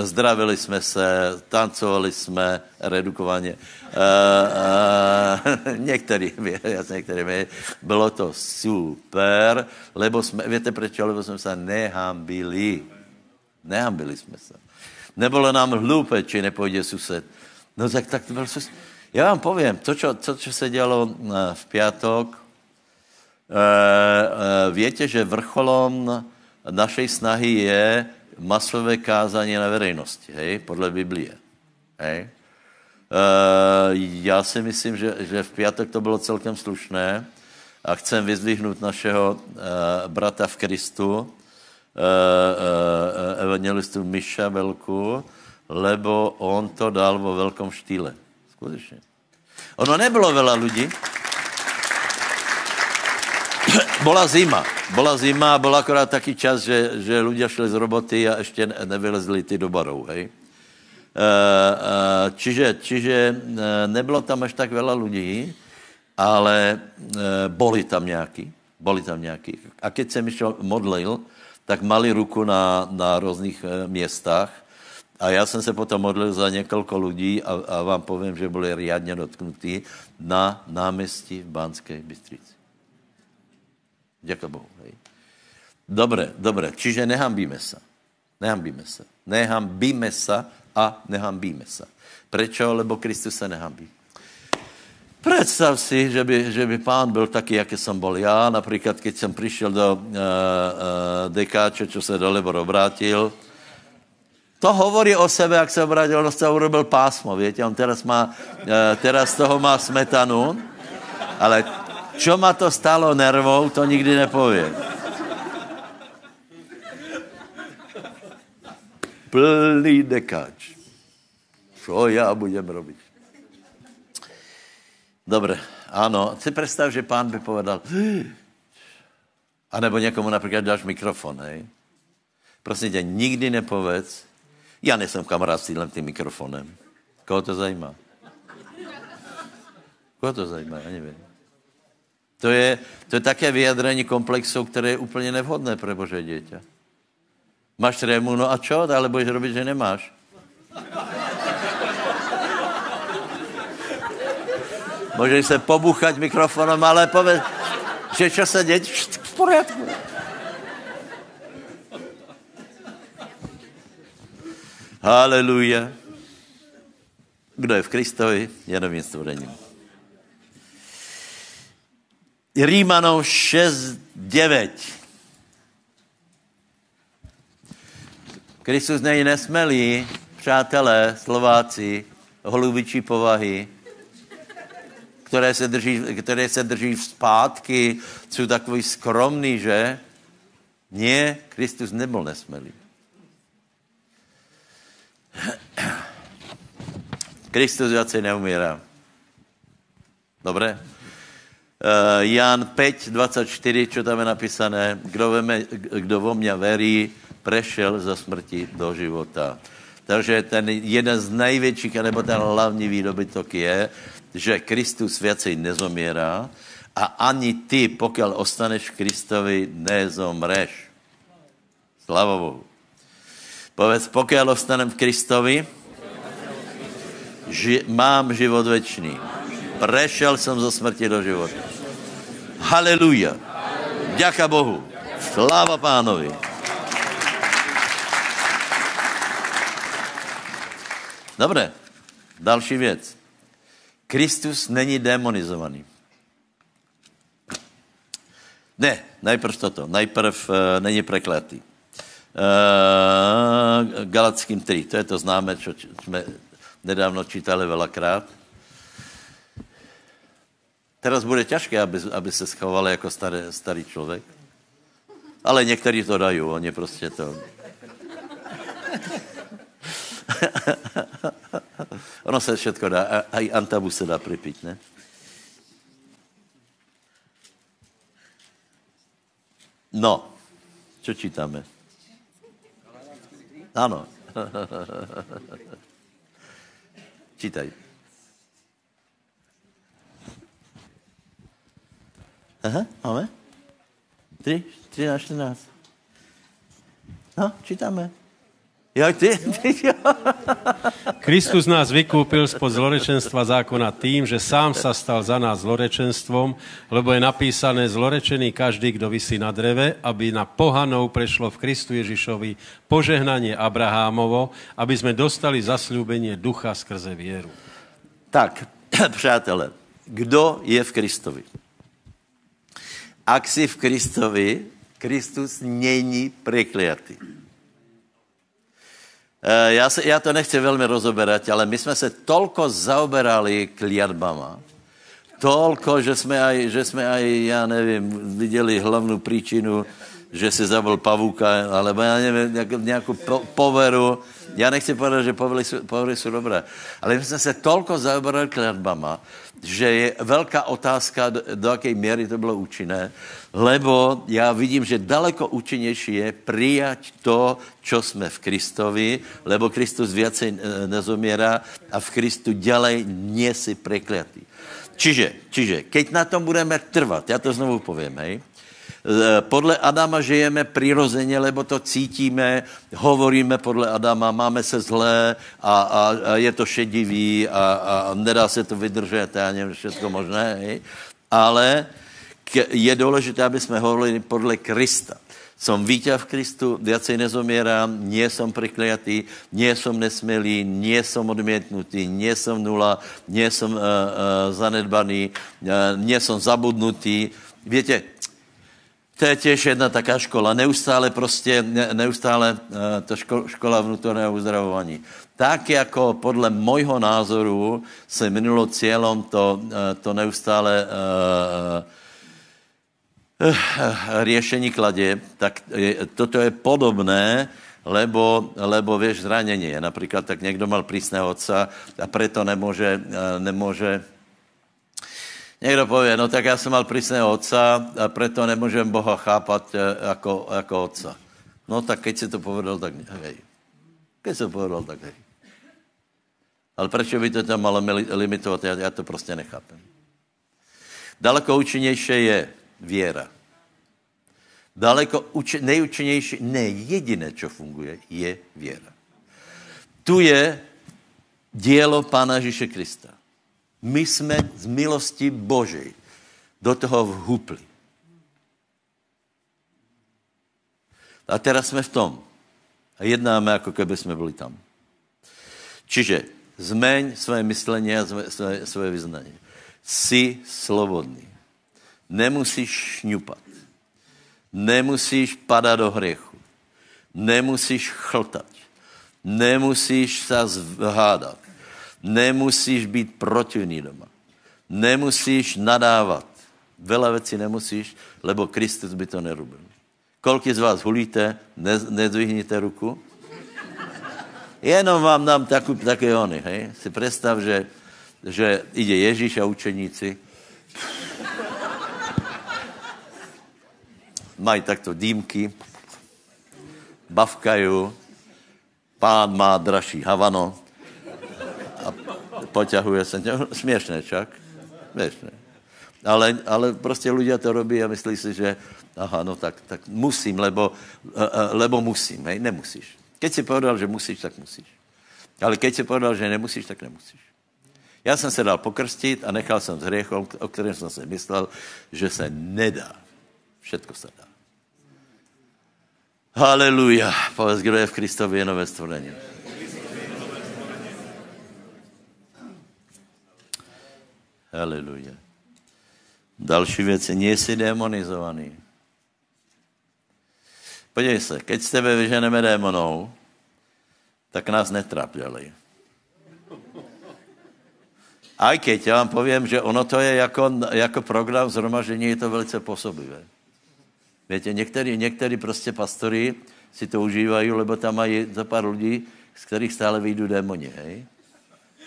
zdravili jsme se, tancovali jsme redukovaně. Některý, některý, bylo to super, lebo jsme, víte proč, lebo jsme se nehambili. Nehambili jsme se. Nebylo nám hloupé, či nepojde sused. No tak, tak to byl sused. Já vám povím, to, čo, to, čo se dělo eh, v pátek, e, e, větě, že vrcholom našej snahy je masové kázání na verejnosti, hej, podle Biblie. Hej. E, já si myslím, že, že v pátek to bylo celkem slušné a chcem vyzdvihnout našeho e, brata v Kristu, eh, evangelistu Miša Velku, lebo on to dal vo velkom štýle. Skutečně. Ono nebylo veľa lidí. Bola zima. Bola zima a byl akorát taký čas, že, že ľudia šli z roboty a ještě nevylezli ty do barů, hej. Eh, čiže, čiže nebylo tam až tak veľa lidí, ale boli tam nějaký. Boli tam nějaký. A keď jsem išel modlil, tak mali ruku na, na různých městách. A já jsem se potom modlil za několik lidí a, a vám povím, že byli riadně dotknutí na náměstí v Bánské Bystrici. Děkuji Bohu. Hej. Dobré, dobré. Čiže nehambíme se. Nehambíme se. Nehambíme se a nehambíme se. Prečo? Lebo Kristus se nehambí. Představ si, že by, že by pán byl taky, jaký jsem byl já. Například, když jsem přišel do uh, uh, dekáče, čo se do obrátil, to hovorí o sebe, jak se obrátil, on se urobil pásmo, víte, on teraz má, uh, teraz toho má smetanu, ale čo ma to stalo nervou, to nikdy nepově. Plný dekáč. Co já budem robit? Dobře, ano. Si představ, že pán by povedal, a nebo někomu například dáš mikrofon, hej. Prosím tě, nikdy nepovedz, já nejsem kamarád s tím, tím mikrofonem. Koho to zajímá? Koho to zajímá? Já nevím. To je, to je také vyjadrení komplexu, které je úplně nevhodné pro Bože dítě. Máš trému, no a čo? Ale budeš robit, že nemáš. Můžeš se pobuchat mikrofonem, ale povedz, že čo se děje, v pořádku. Haleluja. Kdo je v Kristovi, je novým stvorením. Rímanou 6, 9. Kristus není nesmelý, přátelé, Slováci, holubičí povahy, které se drží, které se drží zpátky, jsou takový skromný, že? Ne, Kristus nebyl nesmelý. Kristus viacej neumírá. Dobré? Uh, Jan 5, 24, čo tam je napísané, kdo, veme, kdo vo mě verí, prešel za smrti do života. Takže ten jeden z největších, nebo ten hlavní výdobytok je, že Kristus viacej nezomírá a ani ty, pokud ostaneš Kristovi, nezomreš. Slava Bohu. Povedz, pokud ostanem v Kristovi, ži, mám život večný. Prešel jsem zo smrti do života. Haleluja. Ďaká Bohu. Sláva pánovi. Dobré, další věc. Kristus není demonizovaný. Ne, najprv toto. Najprv uh, není prekletý. Uh, Galackým 3, to je to známe, čo jsme nedávno čítali velakrát. Teraz bude těžké, aby, aby se schoval jako starý, starý člověk. Ale někteří to dají, oni prostě to... ono se všetko dá, a i antabu se dá připít, ne? No, co čítáme? Ano. Čítaj. Aha, máme? 3, 13, 14. No, čítáme. Jo, ty, ty jo. Kristus nás vykúpil spod zlorečenstva zákona tým, že sám sa stal za nás zlorečenstvom, lebo je napísané zlorečený každý, kdo vysí na dreve, aby na pohanov prešlo v Kristu Ježišovi požehnanie Abrahámovo, aby sme dostali zasľúbenie ducha skrze vieru. Tak, přátelé, kdo je v Kristovi? Ak si v Kristovi, Kristus není prekliatý. Eh, já, se, já to nechci velmi rozoberat, ale my jsme se tolko zaoberali kliatbama, tolko, že jsme aj, že jsme aj, já nevím, viděli hlavnou příčinu, že si zabil pavuka, alebo já nevím, nějakou poveru. Já nechci povedat, že povery jsou, povery jsou dobré, ale my jsme se tolko zaoberali kliatbama, že je velká otázka, do, do jaké míry to bylo účinné, lebo já vidím, že daleko účinnější je přijať to, čo jsme v Kristovi, lebo Kristus viacej e, nezomírá a v Kristu ďalej nie si prekliatý. Čiže, čiže, keď na tom budeme trvat, já to znovu povím, hej, podle Adama žijeme přirozeně, lebo to cítíme, hovoríme podle Adama, máme se zlé a, a, a je to šedivý a, a nedá se to vydržet, já nevím, všechno možné, hej. ale je důležité, aby jsme hovorili podle Krista. Som vítěz v Kristu, viacej nezomírám, nie som prikliatý, nie som nesmelý, nie som odmietnutý, nie som nula, nie som uh, uh, zanedbaný, uh, nie som zabudnutý. Víte, to je těž jedna taká škola. Neustále prostě, neustále uh, to ško, škola vnútorného uzdravování. Tak jako podle mojho názoru se minulo cílom to, uh, to neustále uh, riešení kladě, tak je, toto je podobné, lebo, lebo vieš, zranenie. Například tak někdo mal prísného otca a preto nemůže, nemůže Někdo pově, no tak já jsem mal prísného otca a preto nemůžem Boha chápat jako, jako otca. No tak keď si to povedal, tak hej. Keď si to povedal, tak hej. Ale proč by to tam malo limitovat? Já, já to prostě nechápem. Daleko účinnější je věra. Daleko uč- nejúčinnější, ne jediné, co funguje, je věra. Tu je dílo Pána Ježíše Krista. My jsme z milosti Božej do toho vhupli. A teraz jsme v tom. A jednáme, jako keby jsme byli tam. Čiže zmeň své myšlení a své, vyznání. Jsi slobodný. Nemusíš šňupat. Nemusíš padat do hřechu. Nemusíš chltat. Nemusíš se zhádat. Nemusíš být protivný doma. Nemusíš nadávat. Vela věcí nemusíš, lebo Kristus by to nerobil. Kolik z vás hulíte, ne, nedvihněte ruku. Jenom vám dám takú, také ony, hej. Si představ, že, že ide Ježíš a učeníci mají takto dýmky, bavkají, pán má dražší havano poťahuje se. Směšné čak, směšné. Ale, ale prostě lidé to robí a myslí si, že aha, no tak, tak musím, lebo, lebo musím, hej, nemusíš. Keď si povedal, že musíš, tak musíš. Ale keď si povedal, že nemusíš, tak nemusíš. Já jsem se dal pokrstit a nechal jsem s hriechom, o kterém jsem si myslel, že se nedá. Všetko se dá. Haleluja. Povedz, kdo je v Kristovi nové stvorení. Haleluja. Další věc je, nejsi demonizovaný. Podívej se, keď s tebe vyženeme démonou, tak nás netráp ďalej. A keď já vám povím, že ono to je jako, jako program zhromaždění, je to velice působivé. Víte, některý, některý prostě pastory si to užívají, lebo tam mají za pár lidí, z kterých stále vyjdou démoni, hej?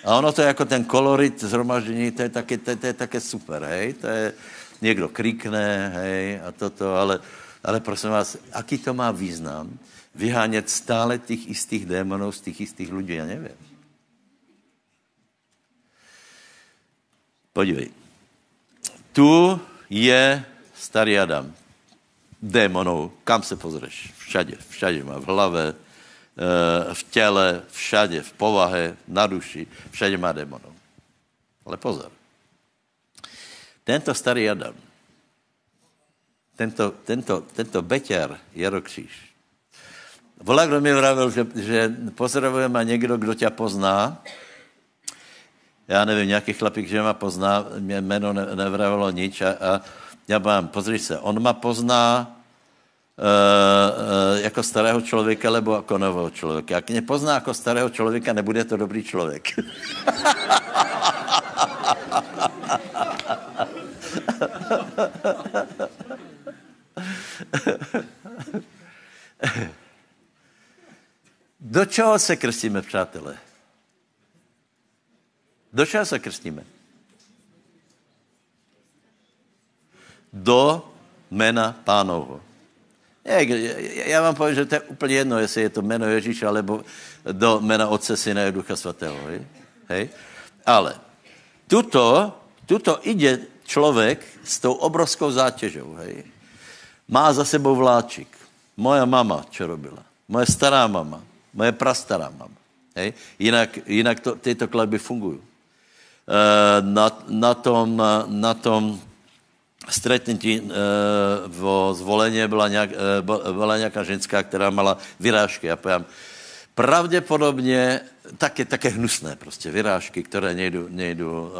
A ono to je jako ten kolorit zhromaždění, to je také, to, to je také super, hej? To je, někdo krikne, hej, a toto, ale, ale prosím vás, aký to má význam? Vyhánět stále těch istých démonů z těch istých lidí, já nevím. Podívej. Tu je starý Adam. Démonů. Kam se pozřeš? Všade. Všade má v hlave, eh, v těle, všade, v povahe, na duši. Všade má démonů. Ale pozor. Tento starý Adam, tento, tento, tento beťar Jarokříž, volá, kdo mi vravil, že, že pozdravuje ma někdo, kdo tě pozná, já nevím, nějaký chlapík, že má pozná, mě jméno ne, nevravilo nič a, a já mám, pozri se, on ma pozná jako starého člověka nebo jako nového člověka. Jak mě pozná jako starého člověka, nebude to dobrý člověk. Do čeho se krstíme, přátelé? Do čeho se krstíme? Do jména pánovo. Já vám povím, že to je úplně jedno, jestli je to jméno Ježíša, alebo do jména Otce, Syna a Ducha Svatého. Hej? Hej? Ale tuto, tuto ide člověk s tou obrovskou zátěžou. Hej? Má za sebou vláčik. Moja mama, čo robila? Moje stará mama. Moje prastará mama. Hej? Jinak, jinak to, tyto kladby fungují. Eh, na, na, tom, na tom stretnutí uh, vo zvoleně byla, nějak, uh, byla nějaká ženská, která mala vyrážky. Já povím, pravděpodobně také, také hnusné prostě vyrážky, které nejdu, nejdu uh,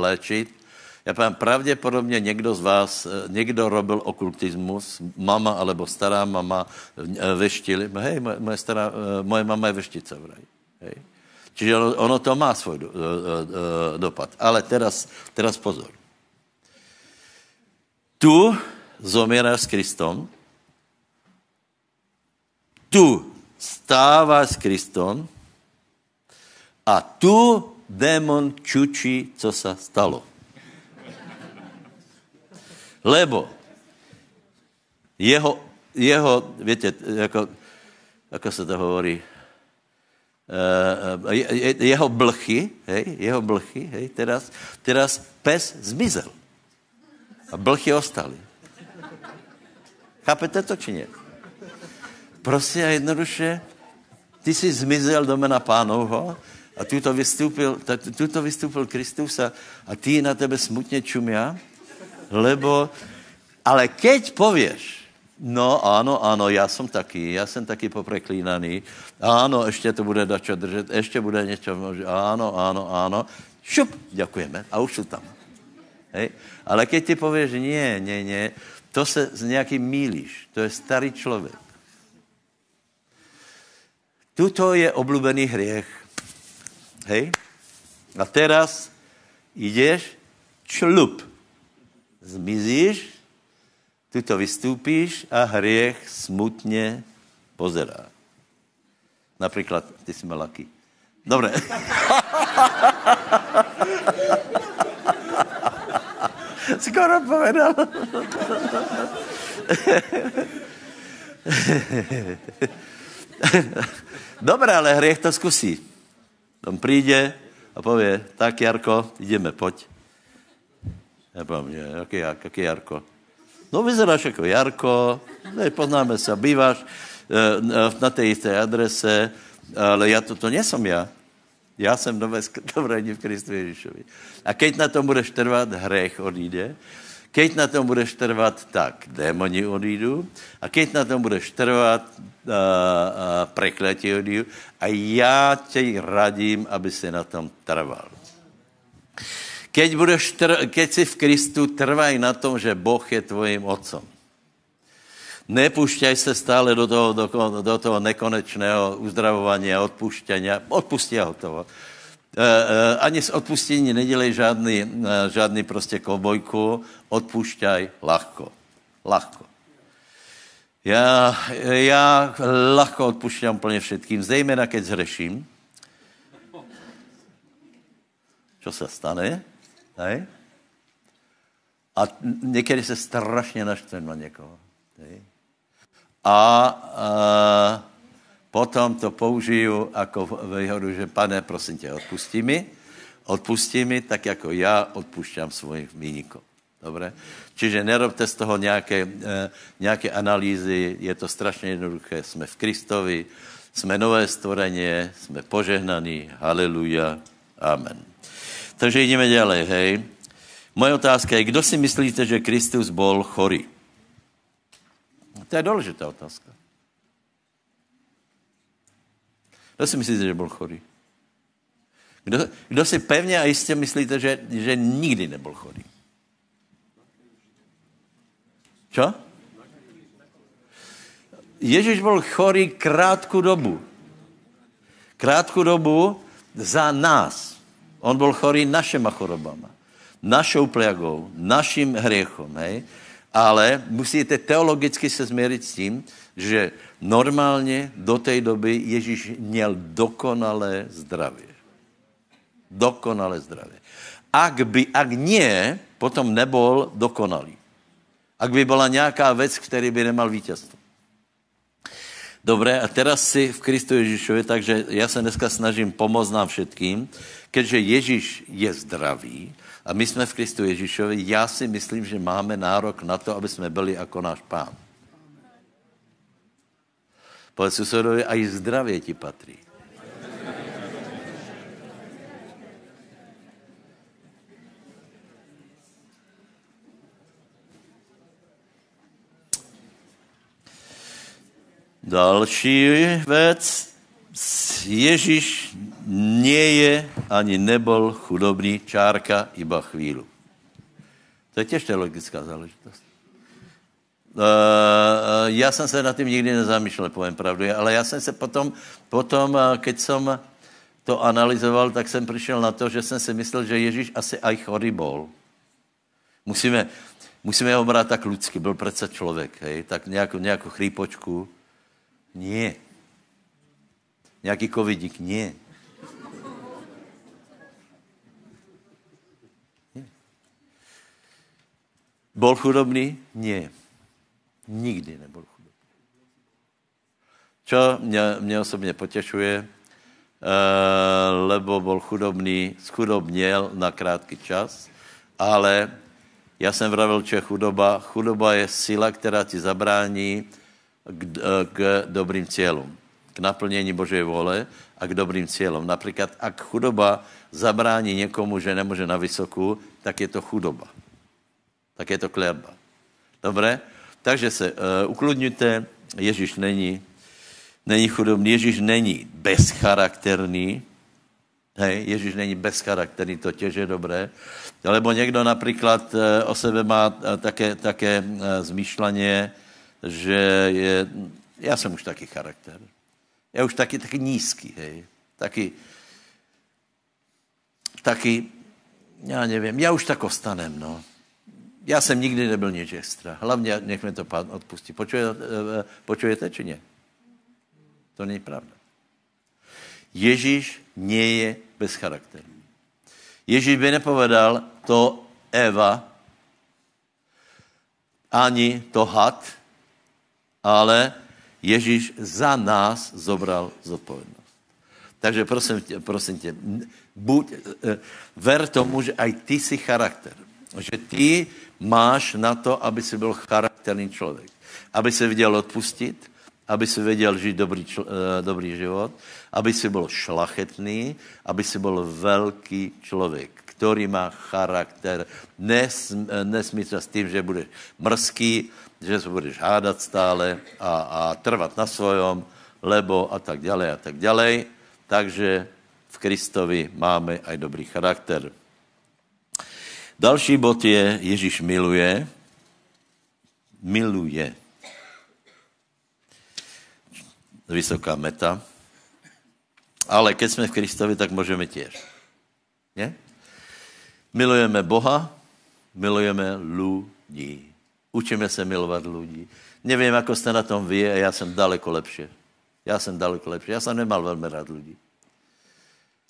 léčit. Já povím, pravděpodobně někdo z vás, někdo robil okultismus, mama alebo stará mama veštili. Hej, moje, moje, stará, moje mama je veštice, vraj. Hej. Čiže ono, ono to má svůj do, do, do, dopad. Ale teraz, teraz pozor. Tu zomíráš s Kristom, tu stáváš s Kristom a tu démon čučí, co se stalo. Lebo jeho, jeho, víte, jako, jako se to hovorí, Eh, jeho blchy, hej, jeho blchy, hej, teraz, teraz pes zmizel. A blchy ostali. Chápete to, či ne? Prostě a jednoduše, ty jsi zmizel do mena pánovho a tuto vystoupil, tuto vystoupil Kristus a, a ty na tebe smutně čumia, lebo, ale keď pověš, No ano, ano, já jsem taky, já jsem taky popreklínaný. Ano, ještě to bude dačo držet, ještě bude něco, ano, ano, ano. Šup, děkujeme a už jsou tam. Hej? Ale keď ti pověš, ne, ne, ne, to se z nějaký mílíš, to je starý člověk. Tuto je oblúbený hriech. Hej? A teraz jdeš, člup, zmizíš ty to vystúpíš a hriech smutně pozerá. Například, ty jsi malaký. Dobre. Skoro povedal. Dobre, ale hriech to zkusí. On přijde a pově, tak Jarko, jdeme, pojď. Já povím, jaký, jaký Jarko? No vyzeráš jako Jarko, poznáme se, býváš eh, na té jisté adrese, ale já to, to nejsem já. Já jsem nové stvorení v Kristu Ježíšovi. A keď na tom budeš trvat, hřech odjde. Keď na tom budeš trvat, tak démoni odjdu. A keď na tom budeš trvat, uh, uh, prekletí odjdu. A já tě radím, aby si na tom trval. Keď, budeš tr- keď si v Kristu, trvaj na tom, že Boh je tvojím otcom. Nepušťaj se stále do toho, do, do toho nekonečného uzdravování a odpuštění. Odpustí hotovo. E, e, ani z odpustění nedělej žádný, e, žádný prostě kobojku, odpušťaj lahko. Lahko. Já, já lahko odpušťám plně všetkým, zejména keď zhreším. Co se stane? Hej? A někdy se strašně naštvem na někoho. Hej? A, a potom to použiju jako výhodu, že pane, prosím tě, odpustí mi, odpustí mi, tak jako já odpušťám svojim výnikom. Dobre? Čiže nerobte z toho nějaké, eh, nějaké analýzy, je to strašně jednoduché. Jsme v Kristovi, jsme nové stvorenie, jsme požehnaní, haleluja, amen. Takže jdeme ďalej, hej. Moje otázka je, kdo si myslíte, že Kristus bol chorý? To je důležitá otázka. Kdo si myslíte, že byl chorý? Kdo, kdo si pevně a jistě myslíte, že, že nikdy nebyl chorý? Čo? Ježíš byl chorý krátkou dobu. Krátkou dobu za nás. On byl chorý našima chorobama, našou plagou, naším hriechom, hej? Ale musíte teologicky se změřit s tím, že normálně do té doby Ježíš měl dokonalé zdravě. Dokonalé zdravě. Ak by, ak nie, potom nebol dokonalý. Ak by byla nějaká věc, který by nemal vítězstvo. Dobré, a teraz si v Kristu Ježíšovi, takže já se dneska snažím pomoct nám všetkým, keďže Ježíš je zdravý a my jsme v Kristu Ježíšovi, já si myslím, že máme nárok na to, aby jsme byli jako náš pán. Povedz susedovi, a i zdravě ti patří. Další věc. Ježíš nie je ani nebyl chudobný čárka iba chvíli. To je těž logická záležitost. Uh, já jsem se nad tím nikdy nezamýšlel, povím pravdu, ale já jsem se potom, potom, keď jsem to analyzoval, tak jsem přišel na to, že jsem si myslel, že Ježíš asi aj chorý bol. Musíme, musíme ho brát tak lidsky, byl přece člověk, hej, tak nějakou, nějakou chrípočku. Nie. Nějaký covidík? Nie. Bol chudobný? Nie. Nikdy nebyl chudobný. Čo mě, mě osobně potěšuje, uh, lebo bol chudobný, schudobněl na krátký čas, ale já jsem vravil, že chudoba, chudoba je síla, která ti zabrání k, eh, k dobrým cílům, k naplnění Božej vole a k dobrým cílům. Například, ak chudoba zabrání někomu, že nemůže na vysokou, tak je to chudoba. Tak je to klerba. Dobré? Takže se uh, ukludňujte, Ježíš není, není chudobný, Ježíš není bezcharakterný, hej, Ježíš není bezcharakterný, to těž je dobré, alebo někdo například uh, o sebe má uh, také, také zmýšľanie, že je, já jsem už taky charakter. Já už taky, taky nízký, hej. Taky, taky, já nevím, já už tak ostanem, no. Já jsem nikdy nebyl nic extra. Hlavně nech mi to pán odpustí. Počujete, eh, počujete či ne? To není pravda. Ježíš nie je bezcharakterný. Ježíš by nepovedal to Eva, ani to had, ale Ježíš za nás zobral zodpovědnost. Takže prosím tě, prosím tě buď, eh, ver tomu, že aj ty jsi charakter. Že ty máš na to, aby si byl charakterný člověk. Aby se viděl odpustit, aby si věděl žít dobrý, čl, eh, dobrý život, aby si byl šlachetný, aby si byl velký člověk, který má charakter. Nes, eh, nesmí se s tím, že budeš mrzký, že se budeš hádat stále a, a trvat na svojom, lebo a tak dále a tak dále. Takže v Kristovi máme aj dobrý charakter. Další bod je, Ježíš miluje. Miluje. Vysoká meta. Ale keď jsme v Kristovi, tak můžeme těž. Nie? Milujeme Boha, milujeme lidi. Učíme se milovat lidi. Nevím, jako jste na tom vy, a já jsem daleko lepší. Já jsem daleko lepší. Já jsem nemal velmi rád lidi.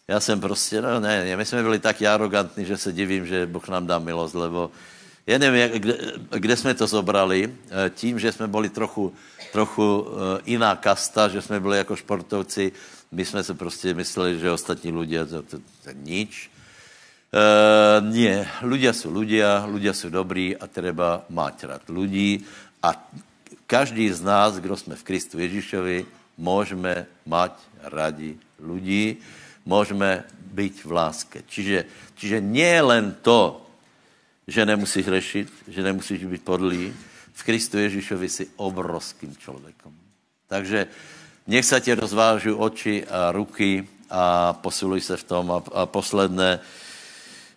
Já jsem prostě, no ne, my jsme byli tak arrogantní, že se divím, že Boh nám dá milost, lebo já nevím, kde, kde jsme to zobrali, eh, tím, že jsme byli trochu, trochu eh, jiná kasta, že jsme byli jako športovci, my jsme se prostě mysleli, že ostatní lidé to, to, to nič. Uh, nie, ľudia sú ľudia, ľudia sú dobrí a treba mať rád ľudí a každý z nás, kdo jsme v Kristu Ježíšovi, můžeme mať radi ľudí můžeme být v láske. Čiže, čiže nie len to, že nemusíš řešit, že nemusíš být podlý, v Kristu Ježíšovi si obrovským člověkem. Takže nech se tě rozvážu oči a ruky a posiluj se v tom. A, a posledné,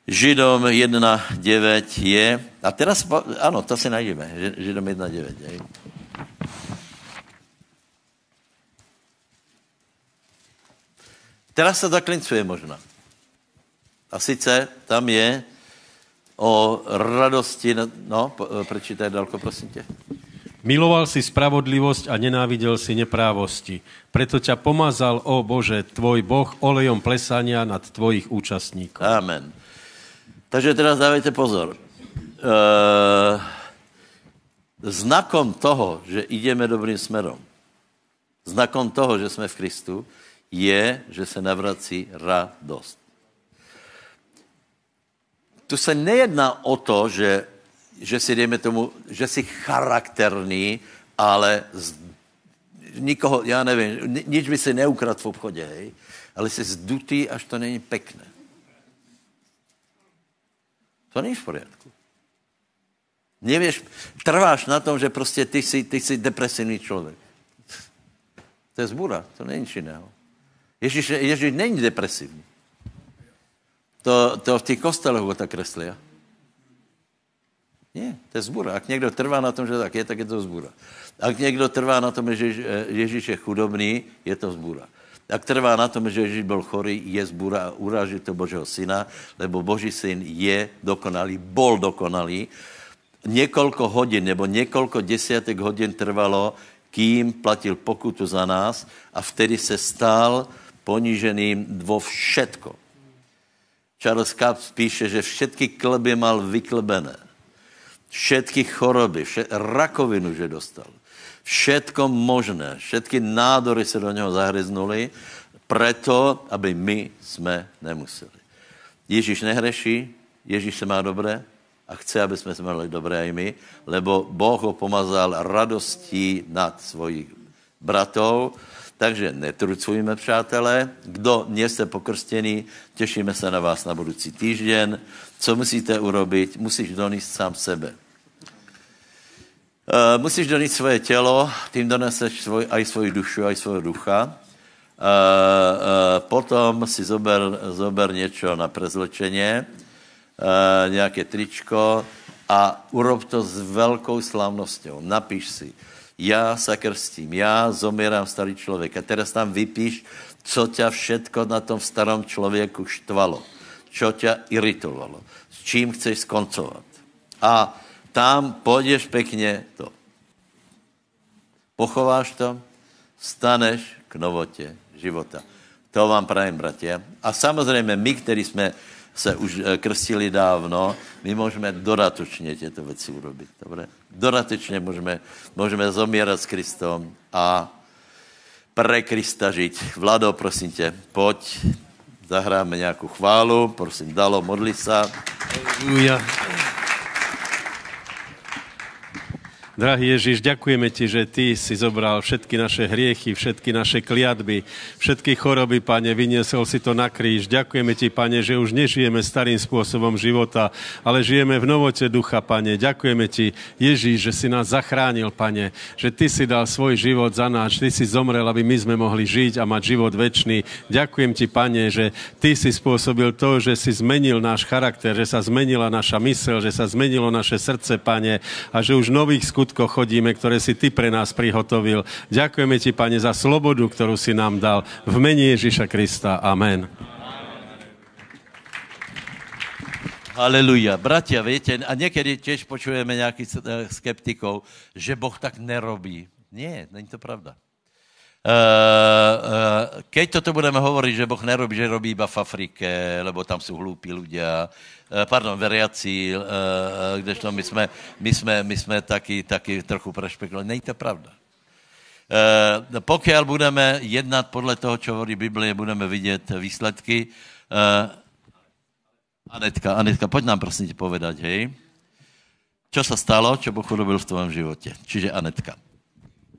Židom 1.9 je, a teraz, ano, to si najdeme, Židom 1.9. Teraz se zaklincuje možná. A sice tam je o radosti, no, prečítaj dalko, prosím tě. Miloval si spravodlivosť a nenávidel si neprávosti. Preto ťa pomazal, o Bože, tvoj Boh, olejom plesania nad tvojich účastníkov. Amen. Takže teraz dávajte pozor. E, znakom toho, že ideme dobrým smerom, znakom toho, že jsme v Kristu, je, že se navrací radost. Tu se nejedná o to, že, že si, dejme tomu, že jsi charakterný, ale z, nikoho, já nevím, nič by si neukrad v obchodě, hej, ale jsi zdutý, až to není pekné. To není v pořádku. Nevěš, trváš na tom, že prostě ty jsi, ty jsi depresivní člověk. To je zbura, to není jiného. Ježíš, Ježíš není depresivní. To, to v těch kostelech ho tak kreslí. Ne, to je zbura. Ak někdo trvá na tom, že tak je, tak je to zbura. Ak někdo trvá na tom, že Ježíš je chudobný, je to zbura. Ak trvá na tom, že Ježíš byl chorý, je zbura a uráží to Božího syna, lebo Boží syn je dokonalý, bol dokonalý. Několik hodin nebo několik desítek hodin trvalo, kým platil pokutu za nás a vtedy se stal poníženým vo všetko. Charles Capps píše, že všetky kleby mal vyklebené. Všetky choroby, všet, rakovinu, že dostal. Všetko možné, všetky nádory se do něho zahryznuli, preto, aby my jsme nemuseli. Ježíš nehreší, Ježíš se má dobré a chce, aby jsme se měli dobré i my, lebo Boh ho pomazal radostí nad svojich bratov, takže netrucujme, přátelé. Kdo nejste pokrstěný, těšíme se na vás na budoucí týždeň. Co musíte urobit? Musíš donést sám sebe. Uh, musíš donést svoje tělo, tím doneseš svoj, aj svoji dušu, aj svého ducha. Uh, uh, potom si zober, zober něco na prezlečeně, uh, nějaké tričko a urob to s velkou slavností. Napíš si, já se krstím, já zomírám starý člověk. A teraz tam vypíš, co tě všetko na tom starom člověku štvalo, co tě iritovalo, s čím chceš skoncovat. A tam půjdeš pěkně to. Pochováš to, staneš k novotě života. To vám prajem, bratě. A samozřejmě my, kteří jsme se už eh, krstili dávno, my můžeme dodatečně těto věci urobit. Dobre? Dodatečně můžeme, můžeme zomírat s Kristem a pre Krista žít. Vlado, prosím tě, pojď, zahráme nějakou chválu, prosím, dalo, modli se. Aleluja. Drahý Ježiš, ďakujeme ti, že ty si zobral všetky naše hriechy, všetky naše kliatby, všetky choroby, pane, vyniesol si to na kríž. Ďakujeme ti, pane, že už nežijeme starým spôsobom života, ale žijeme v novote ducha, pane. Ďakujeme ti, Ježiš, že si nás zachránil, pane, že ty si dal svoj život za nás, ty si zomrel, aby my sme mohli žiť a mať život väčší. Ďakujem ti, pane, že ty si spôsobil to, že si zmenil náš charakter, že sa zmenila naša mysel, že sa zmenilo naše srdce, pane, a že už nových skutkov skutkoch chodíme, ktoré si Ty pre nás prihotovil. Ďakujeme Ti, Pane, za slobodu, ktorú si nám dal. V mene Ježíša Krista. Amen. Haleluja. Bratia, viete, a niekedy tiež počujeme nejakých eh, skeptikov, že Boh tak nerobí. Nie, není to pravda. Uh, uh, keď toto budeme hovoriť, že Boh nerobí, že robí iba v Afrike, lebo tam sú hlúpi ľudia, uh, pardon, veriaci, uh, kdežto my jsme, my jsme, my jsme taky, taky trochu prešpekulovali. Není to pravda. Pokiaľ budeme jednat podle toho, čo hovorí Biblie, budeme vidět výsledky. Anetka, Anetka, pojď nám prosím tě povedať, hej. Čo sa stalo, čo Boh urobil v tvojom živote? Čiže Anetka.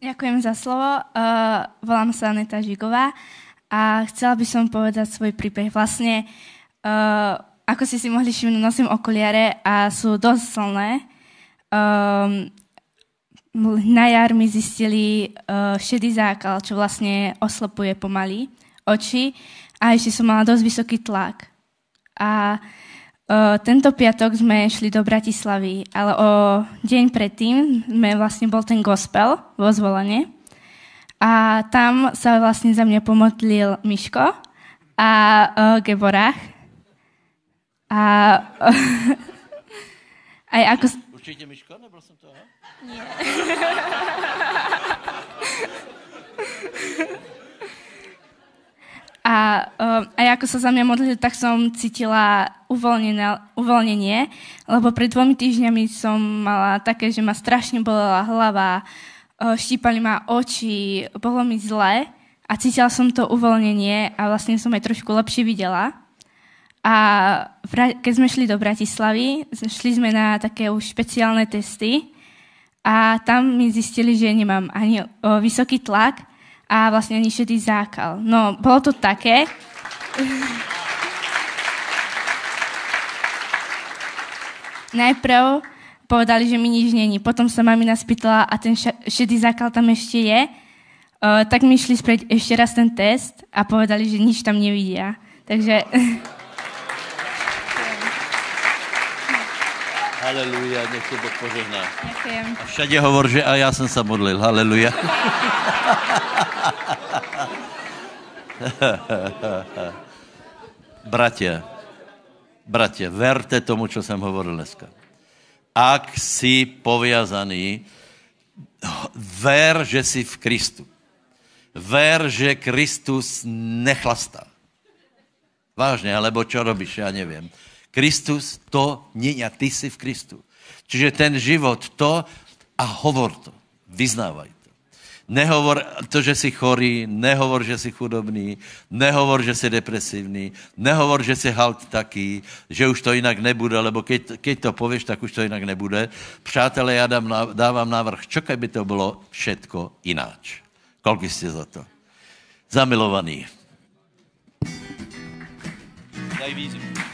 Ďakujem za slovo. Uh, volám sa Aneta Žigová a chcela by som povedať svoj príbeh. Vlastne, uh, ako si si mohli všimnúť, nosím okuliare a sú dosť silné. Um, na jar mi zistili uh, šedý zákal, čo vlastne oslepuje pomaly oči a ešte som mala dosť vysoký tlak. A tento piatok sme šli do Bratislavy, ale o deň predtým sme vlastne bol ten gospel vo zvolenie. A tam sa vlastne za mňa pomodlil Miško a uh, Geborach. A aj ako... Určite Miško, nebyl som to, Nie. A uh, aj ako sa za mňa modlili, tak som cítila uvoľnenie, lebo pred dvomi týždňami som mala také, že ma strašne bolela hlava, uh, štípali ma oči, bolo mi zle a cítila som to uvoľnenie a vlastne som aj trošku lepšie videla. A keď sme šli do Bratislavy, šli sme na také už špeciálne testy a tam mi zistili, že nemám ani vysoký tlak, a vlastne ani šedý zákal. No, bolo to také. Najprv povedali, že mi nič není. Potom sa mamina spýtala, a ten šedý zákal tam ešte je. Uh, tak mi išli spreť ešte raz ten test a povedali, že nič tam nevidia. Takže... Haleluja, nech to Boh požehná. A všade hovor, že a ja som sa modlil. Haleluja. bratia, bratia, verte tomu, čo jsem hovoril dneska. Ak si poviazaný, ver, že si v Kristu. Ver, že Kristus nechlastá. Vážně, alebo čo robíš, já nevím. Kristus to nie, a ty si v Kristu. Čiže ten život to a hovor to. Vyznávaj to. Nehovor to, že si chorý, nehovor, že si chudobný, nehovor, že si depresivní, nehovor, že si halt taký, že už to jinak nebude, lebo keď, keď to pověš, tak už to jinak nebude. Přátelé, já dám, dávám návrh, čo by to bylo všetko ináč. Kolik jste za to? Zamilovaný. Daj výzvu.